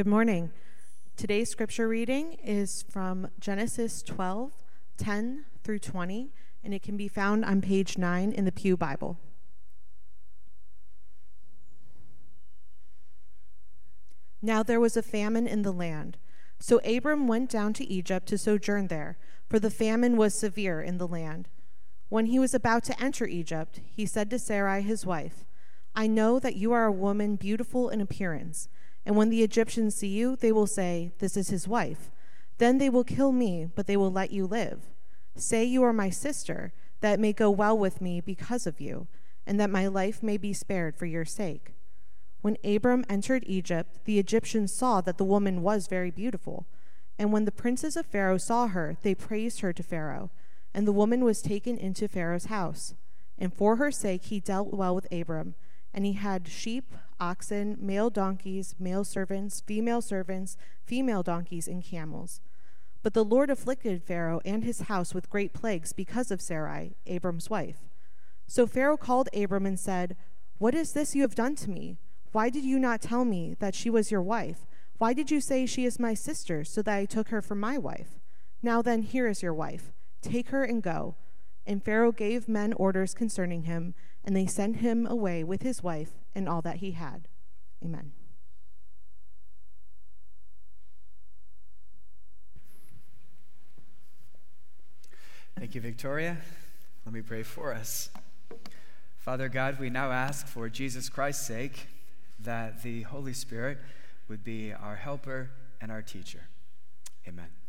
Good morning. Today's scripture reading is from Genesis 12, 10 through 20, and it can be found on page 9 in the Pew Bible. Now there was a famine in the land. So Abram went down to Egypt to sojourn there, for the famine was severe in the land. When he was about to enter Egypt, he said to Sarai his wife, I know that you are a woman beautiful in appearance. And when the Egyptians see you, they will say, This is his wife. Then they will kill me, but they will let you live. Say you are my sister, that it may go well with me because of you, and that my life may be spared for your sake. When Abram entered Egypt, the Egyptians saw that the woman was very beautiful. And when the princes of Pharaoh saw her, they praised her to Pharaoh. And the woman was taken into Pharaoh's house. And for her sake he dealt well with Abram. And he had sheep, oxen, male donkeys, male servants, female servants, female donkeys, and camels. But the Lord afflicted Pharaoh and his house with great plagues because of Sarai, Abram's wife. So Pharaoh called Abram and said, What is this you have done to me? Why did you not tell me that she was your wife? Why did you say she is my sister, so that I took her for my wife? Now then, here is your wife. Take her and go. And Pharaoh gave men orders concerning him, and they sent him away with his wife and all that he had. Amen. Thank you, Victoria. Let me pray for us. Father God, we now ask for Jesus Christ's sake that the Holy Spirit would be our helper and our teacher. Amen.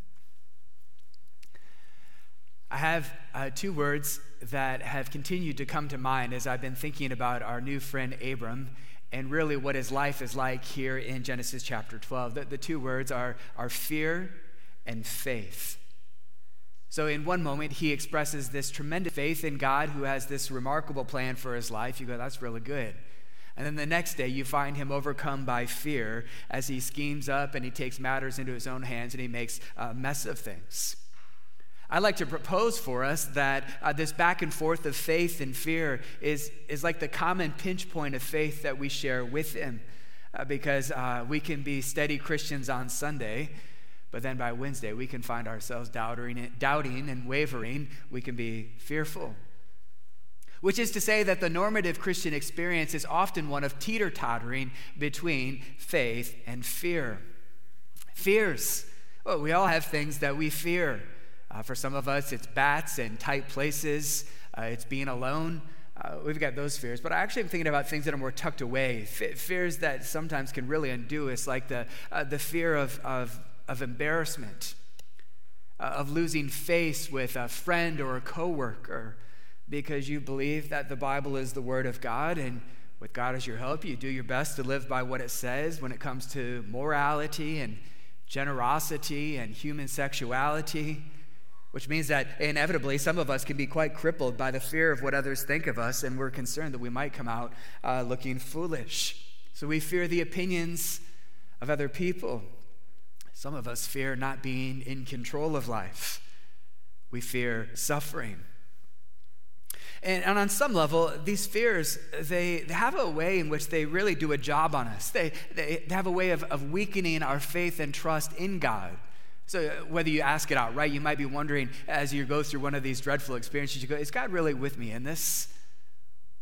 I have uh, two words that have continued to come to mind as I've been thinking about our new friend Abram and really what his life is like here in Genesis chapter 12. The, the two words are, are fear and faith. So, in one moment, he expresses this tremendous faith in God who has this remarkable plan for his life. You go, that's really good. And then the next day, you find him overcome by fear as he schemes up and he takes matters into his own hands and he makes a mess of things. I'd like to propose for us that uh, this back and forth of faith and fear is, is like the common pinch point of faith that we share with Him. Uh, because uh, we can be steady Christians on Sunday, but then by Wednesday we can find ourselves doubting, doubting and wavering. We can be fearful. Which is to say that the normative Christian experience is often one of teeter tottering between faith and fear. Fears. Well, we all have things that we fear. Uh, for some of us, it's bats and tight places, uh, it's being alone. Uh, we've got those fears. But I actually am thinking about things that are more tucked away, F- fears that sometimes can really undo us, like the, uh, the fear of, of, of embarrassment, uh, of losing face with a friend or a coworker because you believe that the Bible is the Word of God and with God as your help, you do your best to live by what it says when it comes to morality and generosity and human sexuality which means that inevitably some of us can be quite crippled by the fear of what others think of us, and we're concerned that we might come out uh, looking foolish. So we fear the opinions of other people. Some of us fear not being in control of life, we fear suffering. And, and, on some level, these fears, they, they have a way in which they really do a job on us. They, they, have a way of, of weakening our faith and trust in God. So, uh, whether you ask it out, right, you might be wondering as you go through one of these dreadful experiences, you go, Is God really with me in this?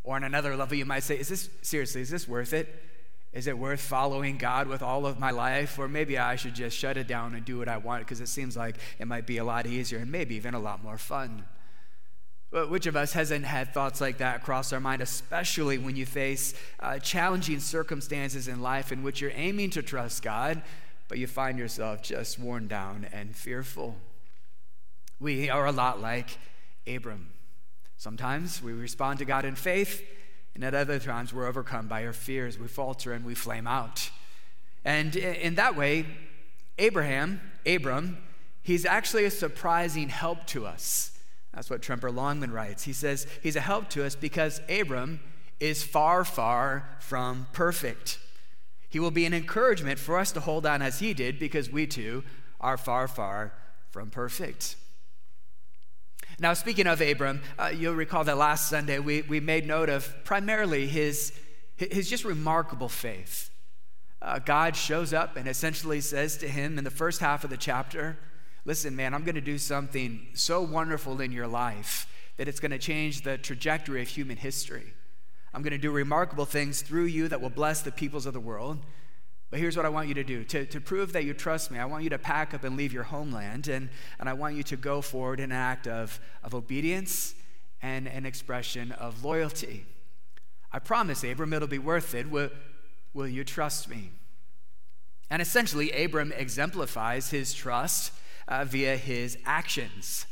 Or on another level, you might say, Is this, seriously, is this worth it? Is it worth following God with all of my life? Or maybe I should just shut it down and do what I want because it seems like it might be a lot easier and maybe even a lot more fun. But which of us hasn't had thoughts like that cross our mind, especially when you face uh, challenging circumstances in life in which you're aiming to trust God, but you find yourself just worn down and fearful. We are a lot like Abram. Sometimes we respond to God in faith, and at other times we're overcome by our fears. We falter and we flame out. And in that way, Abraham, Abram, he's actually a surprising help to us. That's what Tremper Longman writes. He says he's a help to us because Abram is far, far from perfect. He will be an encouragement for us to hold on as he did because we too are far, far from perfect. Now, speaking of Abram, uh, you'll recall that last Sunday we, we made note of primarily his, his just remarkable faith. uh, God shows up and essentially says to him in the first half of the chapter, Listen, man, I'm going to do something so wonderful in your life that it's going to change the trajectory of human history. I'm going to do remarkable things through you that will bless the peoples of the world. But here's what I want you to do to, to prove that you trust me, I want you to pack up and leave your homeland, and, and I want you to go forward in an act of, of obedience and an expression of loyalty. I promise, Abram, it'll be worth it. Will, will you trust me? And essentially, Abram exemplifies his trust uh, via his actions.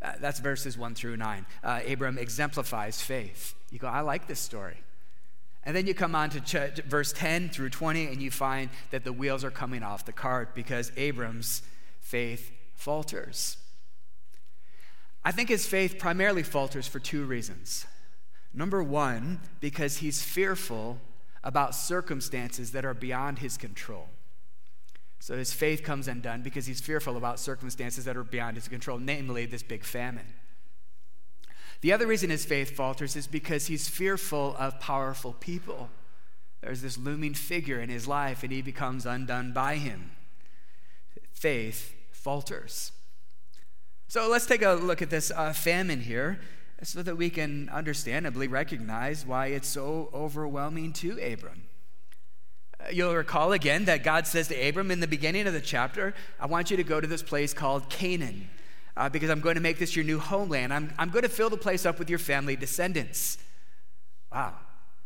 Uh, that's verses 1 through 9. Uh, Abram exemplifies faith. You go, I like this story. And then you come on to ch- verse 10 through 20, and you find that the wheels are coming off the cart because Abram's faith falters. I think his faith primarily falters for two reasons. Number one, because he's fearful about circumstances that are beyond his control. So his faith comes undone because he's fearful about circumstances that are beyond his control, namely this big famine. The other reason his faith falters is because he's fearful of powerful people. There's this looming figure in his life, and he becomes undone by him. Faith falters. So let's take a look at this uh, famine here so that we can understandably recognize why it's so overwhelming to Abram. You'll recall again that God says to Abram in the beginning of the chapter, I want you to go to this place called Canaan uh, because I'm going to make this your new homeland. I'm, I'm going to fill the place up with your family descendants. Wow,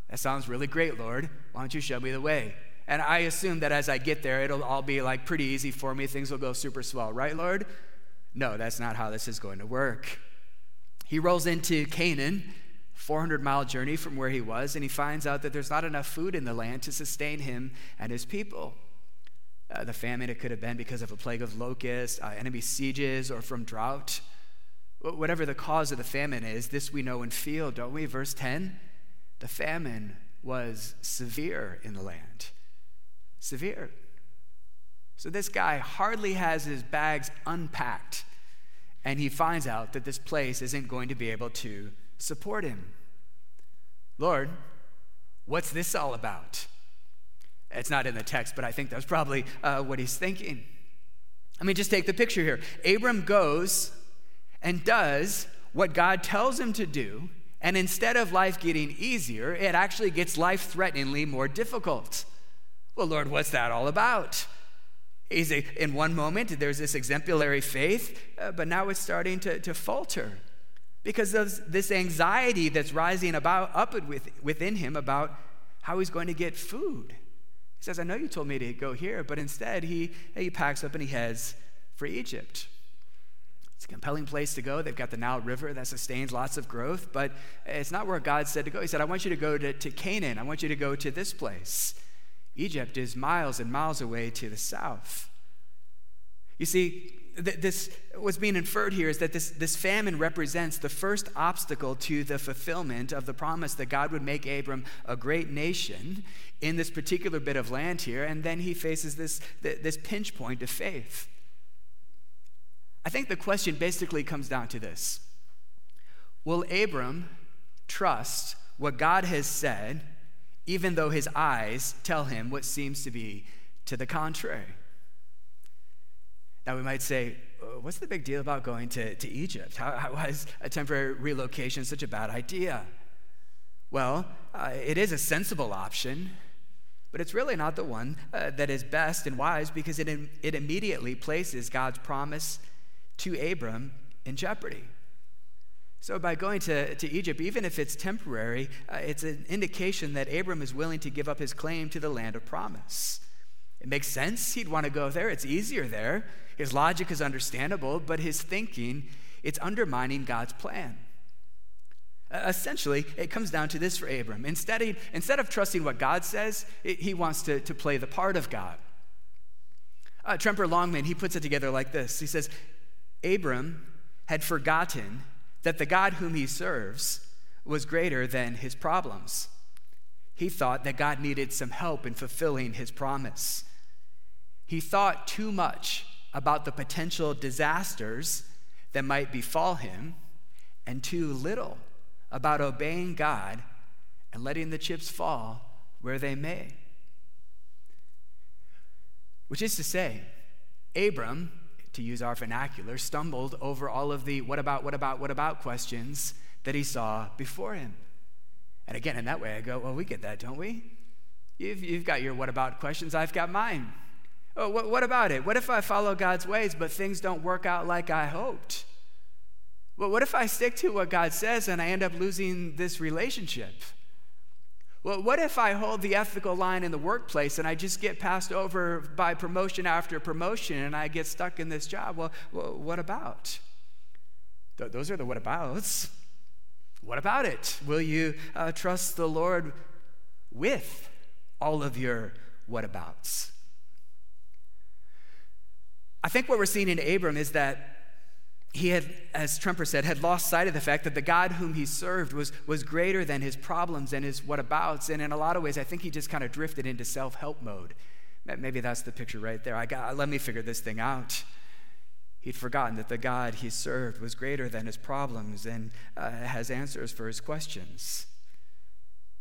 that sounds really great, Lord. Why don't you show me the way? And I assume that as I get there, it'll all be like pretty easy for me. Things will go super swell, right, Lord? No, that's not how this is going to work. He rolls into Canaan 400 mile journey from where he was, and he finds out that there's not enough food in the land to sustain him and his people. Uh, the famine, it could have been because of a plague of locusts, uh, enemy sieges, or from drought. Whatever the cause of the famine is, this we know and feel, don't we? Verse 10 the famine was severe in the land. Severe. So this guy hardly has his bags unpacked, and he finds out that this place isn't going to be able to support him. Lord, what's this all about? It's not in the text, but I think that's probably uh, what he's thinking. I mean, just take the picture here. Abram goes and does what God tells him to do, and instead of life getting easier, it actually gets life threateningly more difficult. Well, Lord, what's that all about? He's a, in one moment, there's this exemplary faith, uh, but now it's starting to, to falter because of this anxiety that's rising about up within him about how he's going to get food. He says, I know you told me to go here, but instead he, he packs up and he heads for Egypt. It's a compelling place to go. They've got the Nile River that sustains lots of growth, but it's not where God said to go. He said, I want you to go to, to Canaan. I want you to go to this place. Egypt is miles and miles away to the south. You see, this what's being inferred here is that this, this famine represents the first obstacle to the fulfillment of the promise that God would make Abram a great nation in this particular bit of land here, and then he faces this, this pinch point of faith. I think the question basically comes down to this Will Abram trust what God has said, even though his eyes tell him what seems to be to the contrary? Now, we might say, uh, what's the big deal about going to, to Egypt? How, how is a temporary relocation such a bad idea? Well, uh, it is a sensible option, but it's really not the one uh, that is best and wise because it, it immediately places God's promise to Abram in jeopardy. So, by going to, to Egypt, even if it's temporary, uh, it's an indication that Abram is willing to give up his claim to the land of promise. It makes sense. He'd want to go there. It's easier there. His logic is understandable, but his thinking, it's undermining God's plan. Essentially, it comes down to this for Abram. Instead, instead of trusting what God says, it, he wants to, to play the part of God. Uh, Tremper Longman, he puts it together like this He says, Abram had forgotten that the God whom he serves was greater than his problems. He thought that God needed some help in fulfilling his promise. He thought too much about the potential disasters that might befall him, and too little about obeying God and letting the chips fall where they may. Which is to say, Abram, to use our vernacular, stumbled over all of the what about, what about, what about questions that he saw before him. And again, in that way, I go, well, we get that, don't we? You've, you've got your what about questions, I've got mine. Oh, what, what about it? What if I follow God's ways, but things don't work out like I hoped? Well, what if I stick to what God says and I end up losing this relationship? Well, what if I hold the ethical line in the workplace and I just get passed over by promotion after promotion and I get stuck in this job? Well, what about? Th- those are the what abouts. What about it? Will you uh, trust the Lord with all of your whatabouts? I think what we're seeing in Abram is that he had, as Tremper said, had lost sight of the fact that the God whom he served was, was greater than his problems and his whatabouts. And in a lot of ways, I think he just kind of drifted into self help mode. Maybe that's the picture right there. I got, let me figure this thing out. He'd forgotten that the God he served was greater than his problems and uh, has answers for his questions.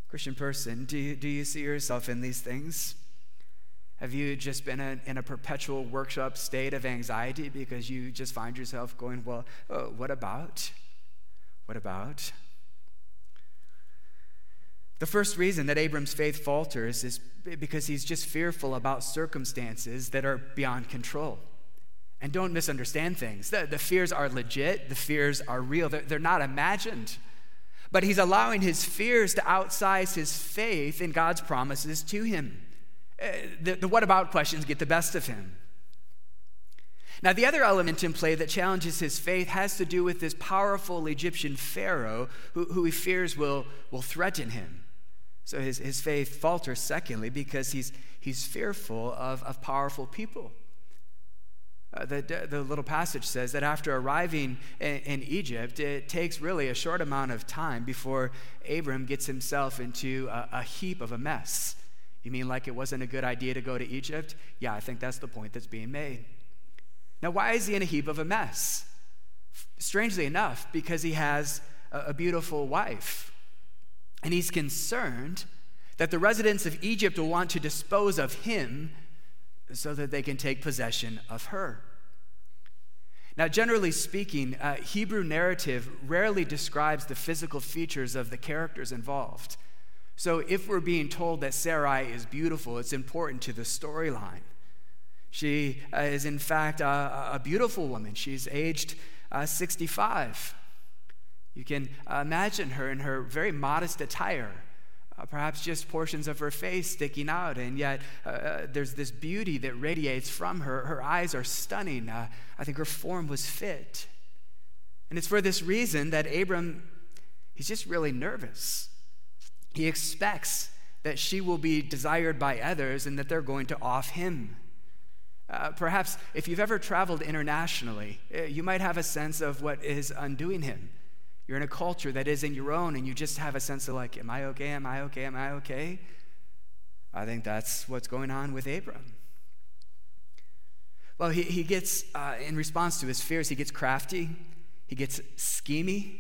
Christian person, do you, do you see yourself in these things? Have you just been in a perpetual workshop state of anxiety because you just find yourself going, well, oh, what about? What about? The first reason that Abram's faith falters is because he's just fearful about circumstances that are beyond control. And don't misunderstand things. The, the fears are legit, the fears are real, they're, they're not imagined. But he's allowing his fears to outsize his faith in God's promises to him. Uh, the, the what about questions get the best of him. Now, the other element in play that challenges his faith has to do with this powerful Egyptian Pharaoh who, who he fears will, will threaten him. So his, his faith falters, secondly, because he's, he's fearful of, of powerful people. Uh, the, the little passage says that after arriving in, in, Egypt, it takes really a short amount of time before Abram gets himself into a, a heap of a mess. You mean like it wasn't a good idea to go to Egypt? Yeah, I think that's the point that's being made. Now, why is he in a heap of a mess? Strangely enough, because he has a, beautiful wife. And he's concerned that the residents of Egypt will want to dispose of him so that they can take possession of her. Now, generally speaking, uh, Hebrew narrative rarely describes the physical features of the characters involved. So, if we're being told that Sarai is beautiful, it's important to the storyline. She uh, is, in fact, a, a, beautiful woman. She's aged uh, 65. You can imagine her in her very modest attire uh, perhaps just portions of her face sticking out, and yet uh, uh, there's this beauty that radiates from her. Her eyes are stunning. Uh, I think her form was fit. And it's for this reason that Abram, he's just really nervous. He expects that she will be desired by others and that they're going to off him. Uh, perhaps if you've ever traveled internationally, uh, you might have a sense of what is undoing him. You're in a culture that isn't your own, and you just have a sense of like, am I okay? Am I okay? Am I okay? I think that's what's going on with Abram. Well, he, he gets, uh, in response to his fears, he gets crafty, he gets schemy.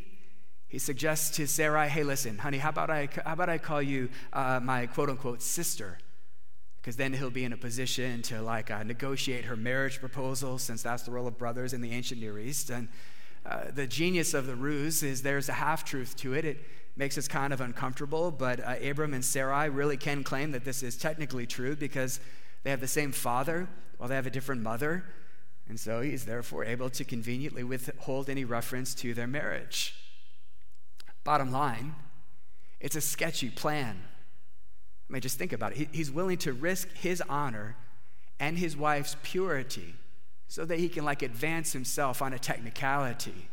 He suggests to Sarai, hey, listen, honey, how about I, how about I call you uh, my quote unquote sister? Because then he'll be in a position to like uh, negotiate her marriage proposal, since that's the role of brothers in the ancient Near East. And uh, the genius of the ruse is there's a half truth to it. It makes us kind of uncomfortable, but uh, Abram and Sarai really can claim that this is technically true because they have the same father while they have a different mother. And so he's therefore able to conveniently withhold any reference to their marriage. Bottom line, it's a sketchy plan. I mean, just think about it. he's willing to risk his honor and his wife's purity so that he can like advance himself on a technicality.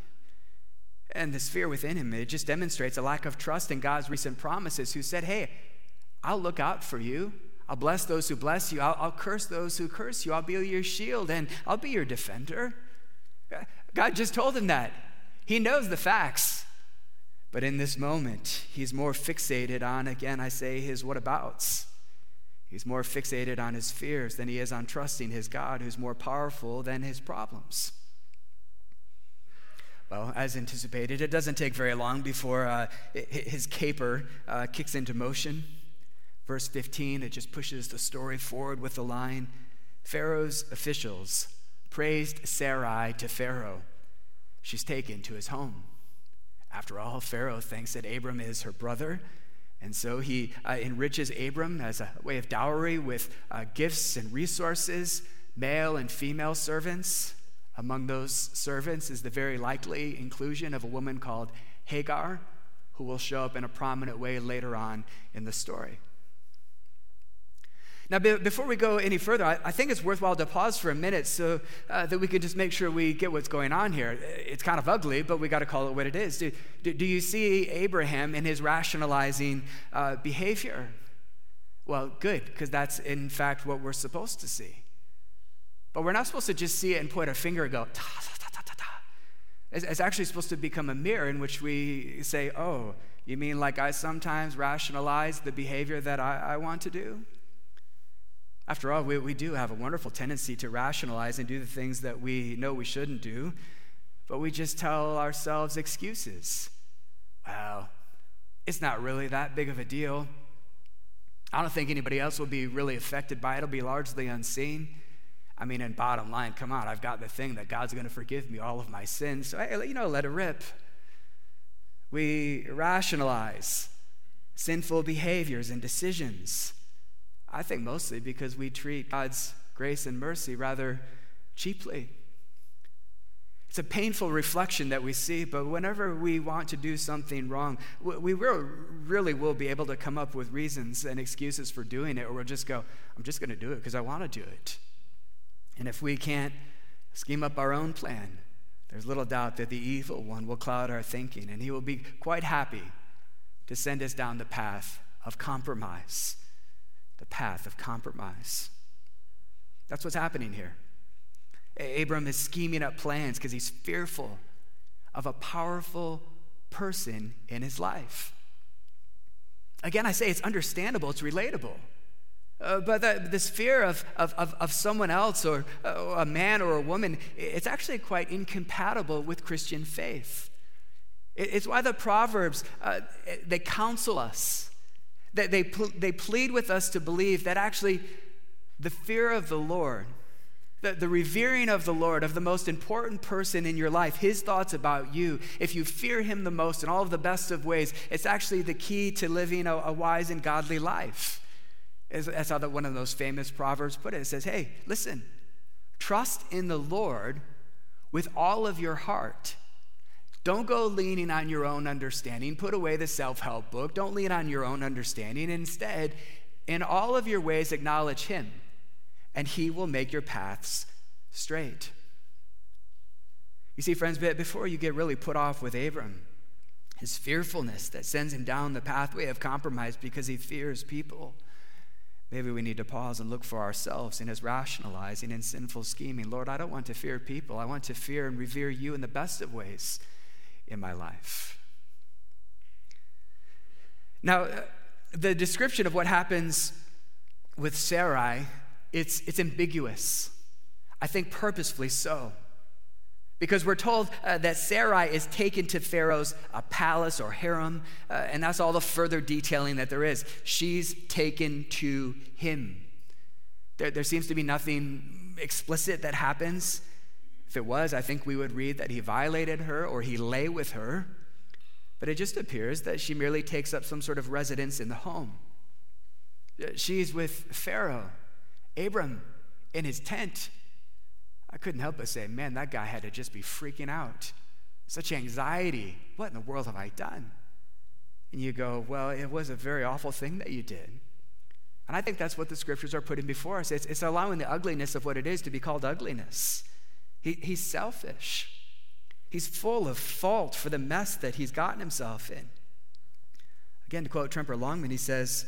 And this fear within him, it just demonstrates a lack of trust in God's recent promises, who said, Hey, I'll look out for you. I'll bless those who bless you. I'll, I'll curse those who curse you. I'll be your shield and I'll be your defender. Uh, God just told him that. He knows the facts. But in this moment, he's more fixated on, again, I say, his whatabouts. He's more fixated on his fears than he is on trusting his God, who's more powerful than his problems. Well, as anticipated, it doesn't take very long before uh, his caper uh, kicks into motion. Verse 15, it just pushes the story forward with the line Pharaoh's officials praised Sarai to Pharaoh. She's taken to his home. After all, Pharaoh thinks that Abram is her brother, and so he uh, enriches Abram as a way of dowry with uh, gifts and resources, male and female servants. Among those servants is the very likely inclusion of a woman called Hagar, who will show up in a prominent way later on in the story. Now, be- before we go any further, I-, I, think it's worthwhile to pause for a minute so uh, that we can just make sure we get what's going on here. It's kind of ugly, but we got to call it what it is. Do, do, do you see Abraham in his rationalizing uh, behavior? Well, good, because that's in fact what we're supposed to see. But we're not supposed to just see it and point a finger and go, ta, ta, ta, ta, ta. It's, it's actually supposed to become a mirror in which we say, oh, you mean like I sometimes rationalize the behavior that I, I want to do? After all, we, we do have a wonderful tendency to rationalize and do the things that we know we shouldn't do, but we just tell ourselves excuses. Well, it's not really that big of a deal. I don't think anybody else will be really affected by it. It'll be largely unseen. I mean, in bottom line, come on, I've got the thing that God's going to forgive me all of my sins. So, hey, you know, let it rip. We rationalize sinful behaviors and decisions. I think mostly because we treat God's grace and mercy rather cheaply. It's a painful reflection that we see, but whenever we want to do something wrong, we will, really will be able to come up with reasons and excuses for doing it, or we'll just go, I'm just going to do it because I want to do it. And if we can't scheme up our own plan, there's little doubt that the evil one will cloud our thinking, and he will be quite happy to send us down the path of compromise the path of compromise. That's what's happening here. Abram is scheming up plans because he's fearful of a powerful person in his life. Again, I say it's understandable, it's relatable. Uh, but the, this fear of, of, of, of someone else or uh, a man or a woman, it's actually quite incompatible with Christian faith. It, it's why the Proverbs, uh, they counsel us they, they, they plead with us to believe that actually the fear of the Lord, the, the revering of the Lord, of the most important person in your life, his thoughts about you, if you fear him the most in all of the best of ways, it's actually the key to living a, a wise and godly life. That's how the, one of those famous proverbs put it. It says, hey, listen, trust in the Lord with all of your heart don't go leaning on your own understanding. Put away the self help book. Don't lean on your own understanding. Instead, in all of your ways, acknowledge Him, and He will make your paths straight. You see, friends, before you get really put off with Abram, his fearfulness that sends him down the pathway of compromise because he fears people. Maybe we need to pause and look for ourselves in his rationalizing and sinful scheming. Lord, I don't want to fear people. I want to fear and revere you in the best of ways in my life. Now, uh, the description of what happens with Sarai, it's, it's ambiguous. I think purposefully so. Because we're told uh, that Sarai is taken to Pharaoh's uh, palace or harem, uh, and that's all the further detailing that there is. She's taken to him. There, there seems to be nothing explicit that happens. If it was, I think we would read that he violated her or he lay with her. But it just appears that she merely takes up some sort of residence in the home. Uh, she's with Pharaoh, Abram, in his tent. I couldn't help but say, man, that guy had to just be freaking out. Such anxiety. What in the world have I done? And you go, well, it was a very awful thing that you did. And I think that's what the scriptures are putting before us. It's, it's allowing the ugliness of what it is to be called ugliness. He, he's selfish. He's full of fault for the mess that he's gotten himself in. Again, to quote Tremper Longman, he says,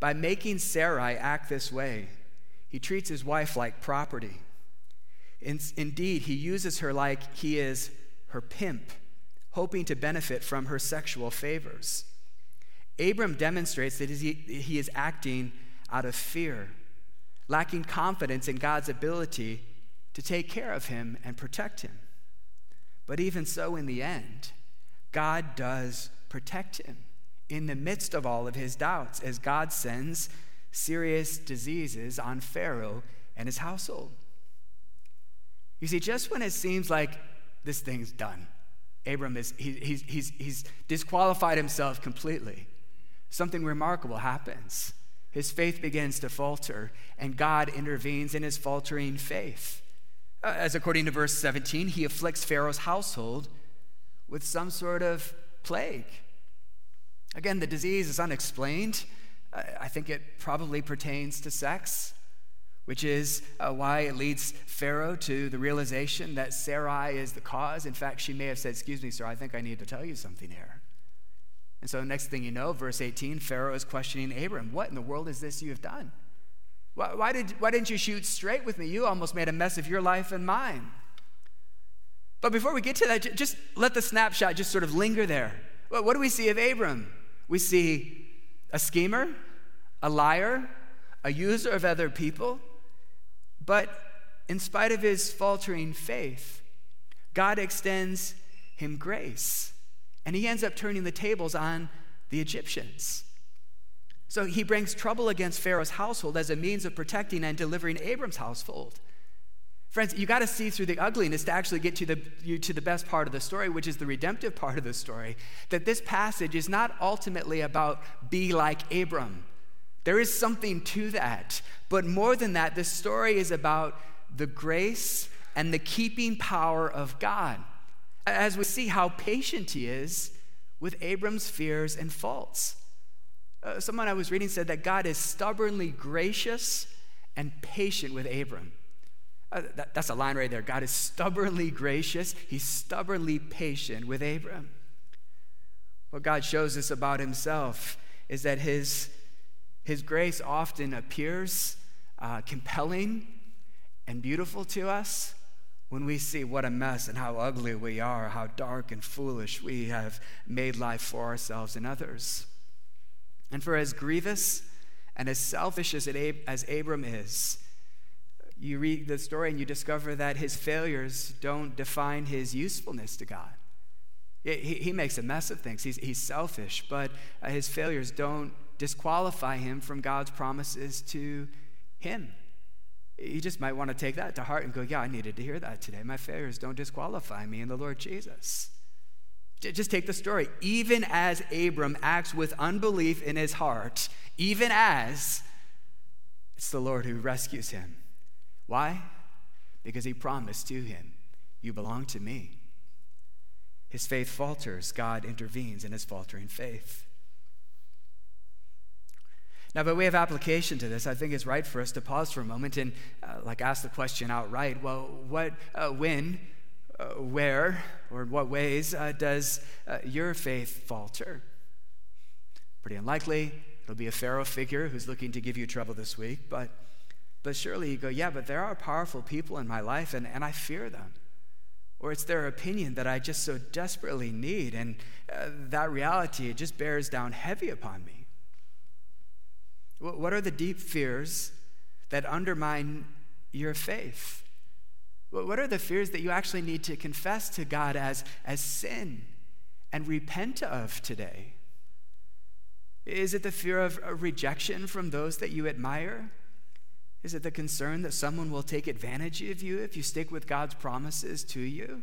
By making Sarai act this way, he treats his wife like property. In, indeed, he uses her like he is her pimp, hoping to benefit from her sexual favors. Abram demonstrates that he, he is acting out of fear, lacking confidence in God's ability to take care of him and protect him. But even so, in the end, God does protect him in the midst of all of his doubts as God sends serious diseases on Pharaoh and his household. You see, just when it seems like this thing's done, Abram is he, he's, he's, he's disqualified himself completely. Something remarkable happens. His faith begins to falter, and God intervenes in his faltering faith. Uh, as according to verse 17, he afflicts Pharaoh's household with some sort of plague. Again, the disease is unexplained. I think it probably pertains to sex, which is uh, why it leads Pharaoh to the realization that Sarai is the cause. In fact, she may have said, Excuse me, sir, I think I need to tell you something here. And so, next thing you know, verse 18, Pharaoh is questioning Abram, What in the world is this you have done? Why, why, did, why didn't you shoot straight with me? You almost made a mess of your life and mine. But before we get to that, just let the snapshot just sort of linger there. What do we see of Abram? We see a schemer, a liar, a user of other people. But in spite of his faltering faith, God extends him grace. And he ends up turning the tables on the Egyptians. So he brings trouble against Pharaoh's household as a means of protecting and delivering Abram's household. Friends, you got to see through the ugliness to actually get to the, you to the best part of the story, which is the redemptive part of the story. That this passage is not ultimately about be like Abram. There is something to that. But more than that, this story is about the grace and the keeping power of God. As we see how patient he is with Abram's fears and faults. Uh, someone I was reading said that God is stubbornly gracious and patient with Abram. Uh, that, that's a line right there. God is stubbornly gracious, He's stubbornly patient with Abram. What God shows us about Himself is that His, his grace often appears uh, compelling and beautiful to us when we see what a mess and how ugly we are, how dark and foolish we have made life for ourselves and others. And for as grievous and as selfish as, as Abram is, you read the story and you discover that his failures don't define his usefulness to God. He, he makes a mess of things. He's, he's selfish, but uh, his failures don't disqualify him from God's promises to him. You just might want to take that to heart and go, Yeah, I needed to hear that today. My failures don't disqualify me in the Lord Jesus. Just take the story. Even as Abram acts with unbelief in his heart, even as it's the Lord who rescues him. Why? Because he promised to him, You belong to me. His faith falters, God intervenes in his faltering faith. Now, by way of application to this, I think it's right for us to pause for a moment and, uh, like, ask the question outright well, what, uh, when, uh, where, or in what ways uh, does uh, your faith falter? Pretty unlikely. It'll be a Pharaoh figure who's looking to give you trouble this week, but but surely you go, yeah, but there are powerful people in my life and, and I fear them. Or it's their opinion that I just so desperately need, and uh, that reality, it just bears down heavy upon me. What are the deep fears that undermine your faith? What are the fears that you actually need to confess to God as, as sin and repent of today? Is it the fear of rejection from those that you admire? Is it the concern that someone will take advantage of you if you stick with God's promises to you?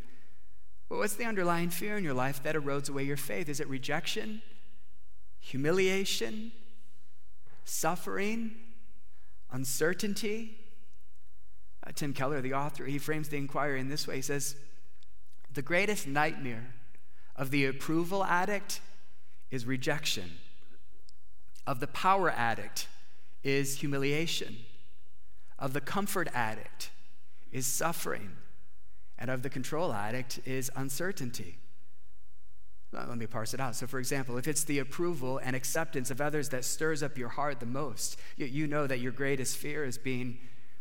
Well, what's the underlying fear in your life that erodes away your faith? Is it rejection, humiliation, suffering, uncertainty? Uh, Tim Keller, the author, he frames the inquiry in this way. He says, The greatest nightmare of the approval addict is rejection, of the power addict is humiliation of the comfort addict is suffering, and of the control addict is uncertainty. let me parse it out. So, for example, if it's the approval and acceptance of others that stirs up your heart the most, you, you know that your greatest fear is being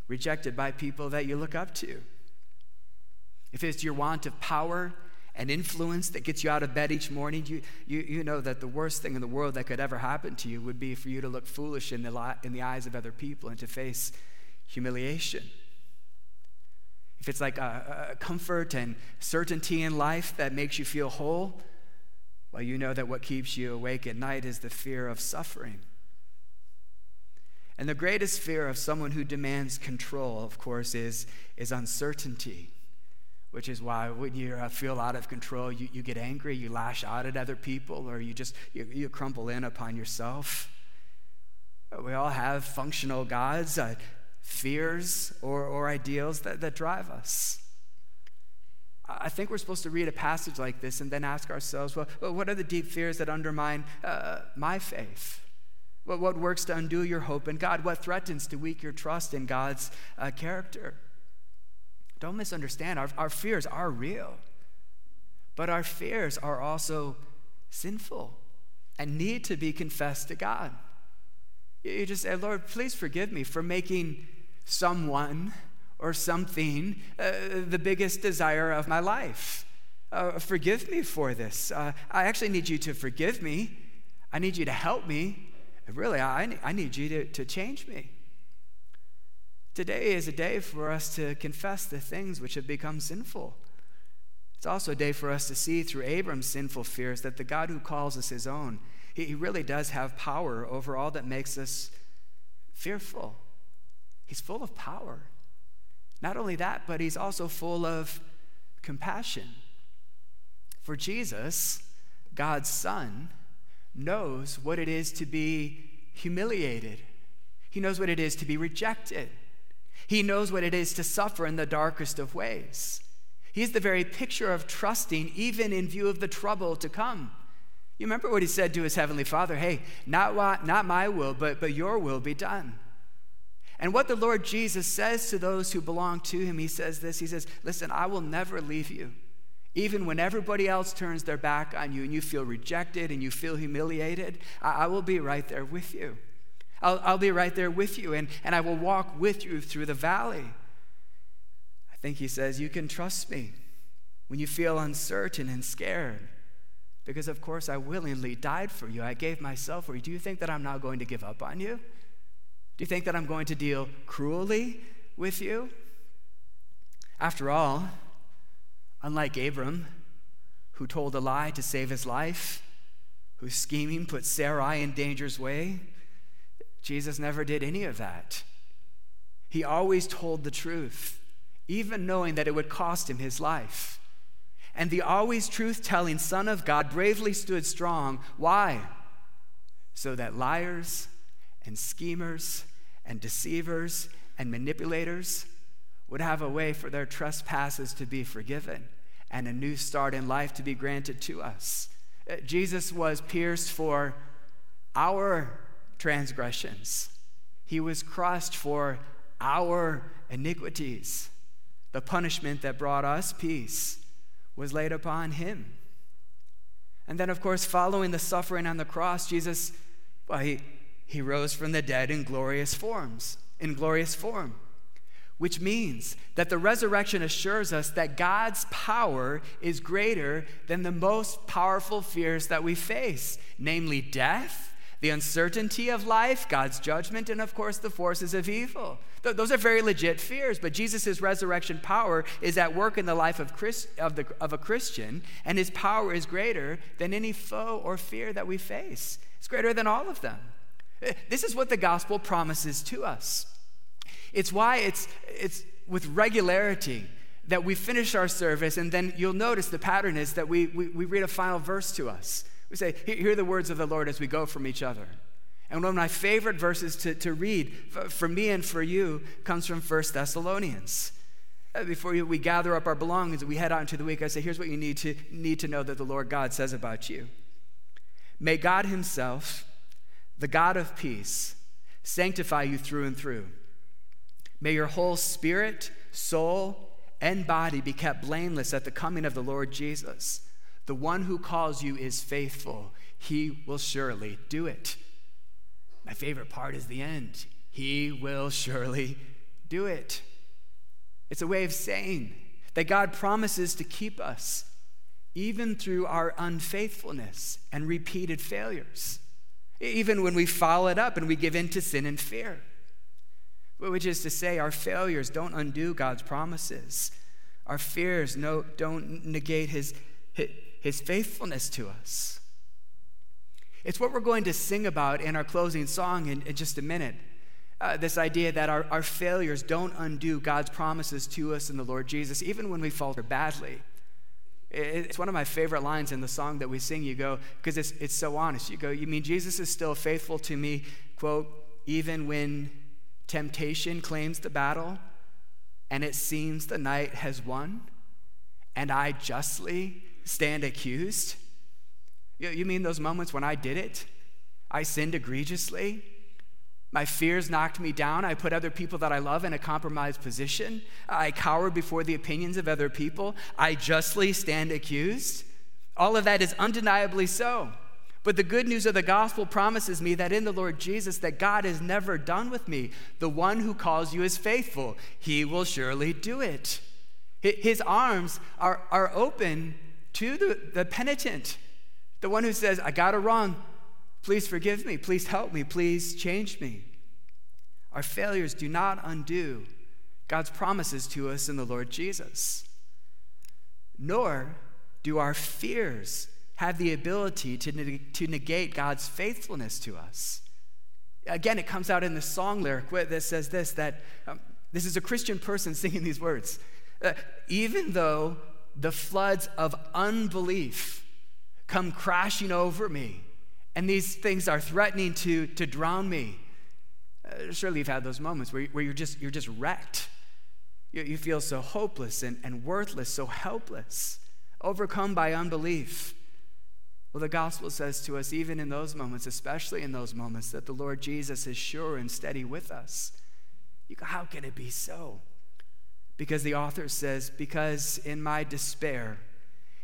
rejected by people that you look up to. If it's your want of power and influence that gets you out of bed each morning, you, you, you know that the worst thing in the world that could ever happen to you would be for you to look foolish in the, in the eyes of other people and to face humiliation. If it's like a, a comfort and certainty in life that makes you feel whole, well, you know that what keeps you awake at night is the fear of suffering. And the greatest fear of someone who demands control, of course, is, is uncertainty, which is why when you uh, feel out of control, you, you get angry, you lash out at other people, or you just you, you crumple in upon yourself. We all have functional gods, uh, fears, or, or ideals that, that drive us. I think we're supposed to read a passage like this and then ask ourselves, well, what are the deep fears that undermine uh, my faith? What, what works to undo your hope in God? What threatens to weaken your trust in God's uh, character? Don't misunderstand, our, our fears are real, but our fears are also sinful and need to be confessed to God. You just say, Lord, please forgive me for making someone or something uh, the biggest desire of my life. Uh, forgive me for this. Uh, I actually need you to forgive me. I need you to help me. Really, I, I need you to, to change me. Today is a day for us to confess the things which have become sinful. It's also a day for us to see through Abram's sinful fears that the God who calls us his own, he, he really does have power over all that makes us fearful. He's full of power. Not only that, but he's also full of compassion. For Jesus, God's Son, knows what it is to be humiliated. He knows what it is to be rejected. He knows what it is to suffer in the darkest of ways. He's the very picture of trusting, even in view of the trouble to come. You remember what he said to his heavenly father hey, not, what, not my will, but, but your will be done. And what the Lord Jesus says to those who belong to him, he says this He says, Listen, I will never leave you. Even when everybody else turns their back on you and you feel rejected and you feel humiliated, I, I will be right there with you. I'll, I'll be right there with you and, and I will walk with you through the valley. I think he says, You can trust me when you feel uncertain and scared. Because, of course, I willingly died for you. I gave myself for you. Do you think that I'm not going to give up on you? Do you think that I'm going to deal cruelly with you? After all, Unlike Abram, who told a lie to save his life, whose scheming put Sarai in danger's way, Jesus never did any of that. He always told the truth, even knowing that it would cost him his life. And the always truth telling Son of God bravely stood strong. Why? So that liars and schemers and deceivers and manipulators would have a way for their trespasses to be forgiven and a new start in life to be granted to us. Uh, Jesus was pierced for our transgressions, He was crushed for our iniquities. The punishment that brought us peace was laid upon Him. And then, of course, following the suffering on the cross, Jesus, well, he, he rose from the dead in glorious forms, in glorious form which means that the resurrection assures us that God's power is greater than the most powerful fears that we face, namely death, the uncertainty of life, God's judgment, and of course the forces of evil. Th- those are very legit fears, but Jesus' resurrection power is at work in the life of, Christ- of, the, of a Christian, and his power is greater than any foe or fear that we face. It's greater than all of them. Eh, this is what the gospel promises to us. It's why it's, it's with regularity that we finish our service, and then you'll notice the pattern is that we, we, we read a final verse to us. We say, Hear the words of the Lord as we go from each other. And one of my favorite verses to, to read for me and for you comes from 1 Thessalonians. Uh, before we gather up our belongings and we head out into the week, I say, here's what you need to, need to know that the Lord God says about you. May God Himself, the God of peace, sanctify you through and through. May your whole spirit, soul, and body be kept blameless at the coming of the Lord Jesus. The one who calls you is faithful. He will surely do it. My favorite part is the end. He will surely do it. It's a way of saying that God promises to keep us even through our unfaithfulness and repeated failures, even when we foul it up and we give in to sin and fear which is to say, our failures don't undo God's promises. Our fears no, don't negate his, his faithfulness to us. It's what we're going to sing about in our closing song in, in just a minute. Uh, this idea that our, our failures don't undo God's promises to us in the Lord Jesus, even when we falter badly. It's one of my favorite lines in the song that we sing. You go, because it's, it's so honest. You go, You mean Jesus is still faithful to me, quote, even when temptation claims the battle and it seems the night has won and I justly stand accused? You, mean those moments when I did it? I sinned egregiously? My fears knocked me down. I put other people that I love in a compromised position. I cowered before the opinions of other people. I justly stand accused. All of that is undeniably so. But the good news of the gospel promises me that in the Lord Jesus that God is never done with me. The one who calls you is faithful. He will surely do it. His arms are, are open to the, the penitent, the one who says, I got it wrong. Please forgive me. Please help me. Please change me. Our failures do not undo God's promises to us in the Lord Jesus. Nor do our fears have the ability to, to negate God's faithfulness to us. Again, it comes out in the song lyric that says this that um, this is a Christian person singing these words. Uh, even though the floods of unbelief come crashing over me, and these things are threatening to, to drown me. Uh, surely you've had those moments where, where you're, just, you're just wrecked. You, you feel so hopeless and, and worthless, so helpless, overcome by unbelief. Well, the gospel says to us, even in those moments, especially in those moments, that the Lord Jesus is sure and steady with us. You go, how can it be so? Because the author says, because in my despair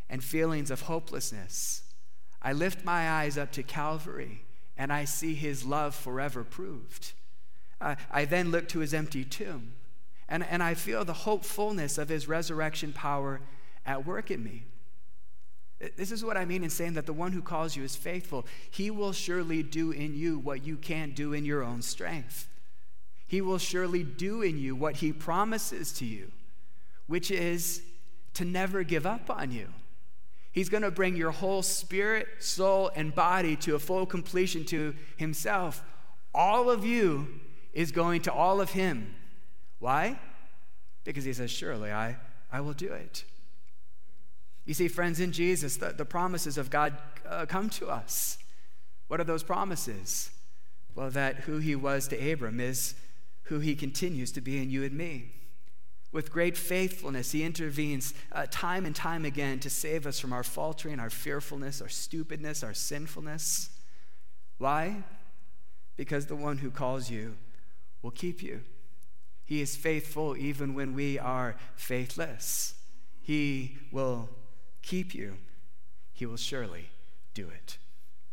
and feelings of hopelessness, I lift my eyes up to Calvary and I see his love forever proved. Uh, I then look to his empty tomb and, and I feel the hopefulness of his resurrection power at work in me. This is what I mean in saying that the one who calls you is faithful. He will surely do in you what you can't do in your own strength. He will surely do in you what he promises to you, which is to never give up on you. He's going to bring your whole spirit, soul, and body to a full completion to Himself. All of you is going to all of Him. Why? Because He says, Surely I, I will do it. You see, friends, in Jesus, the, the promises of God uh, come to us. What are those promises? Well, that who He was to Abram is who He continues to be in you and me. With great faithfulness, he intervenes uh, time and time again to save us from our faltering, our fearfulness, our stupidness, our sinfulness. Why? Because the one who calls you will keep you. He is faithful even when we are faithless. He will keep you. He will surely do it.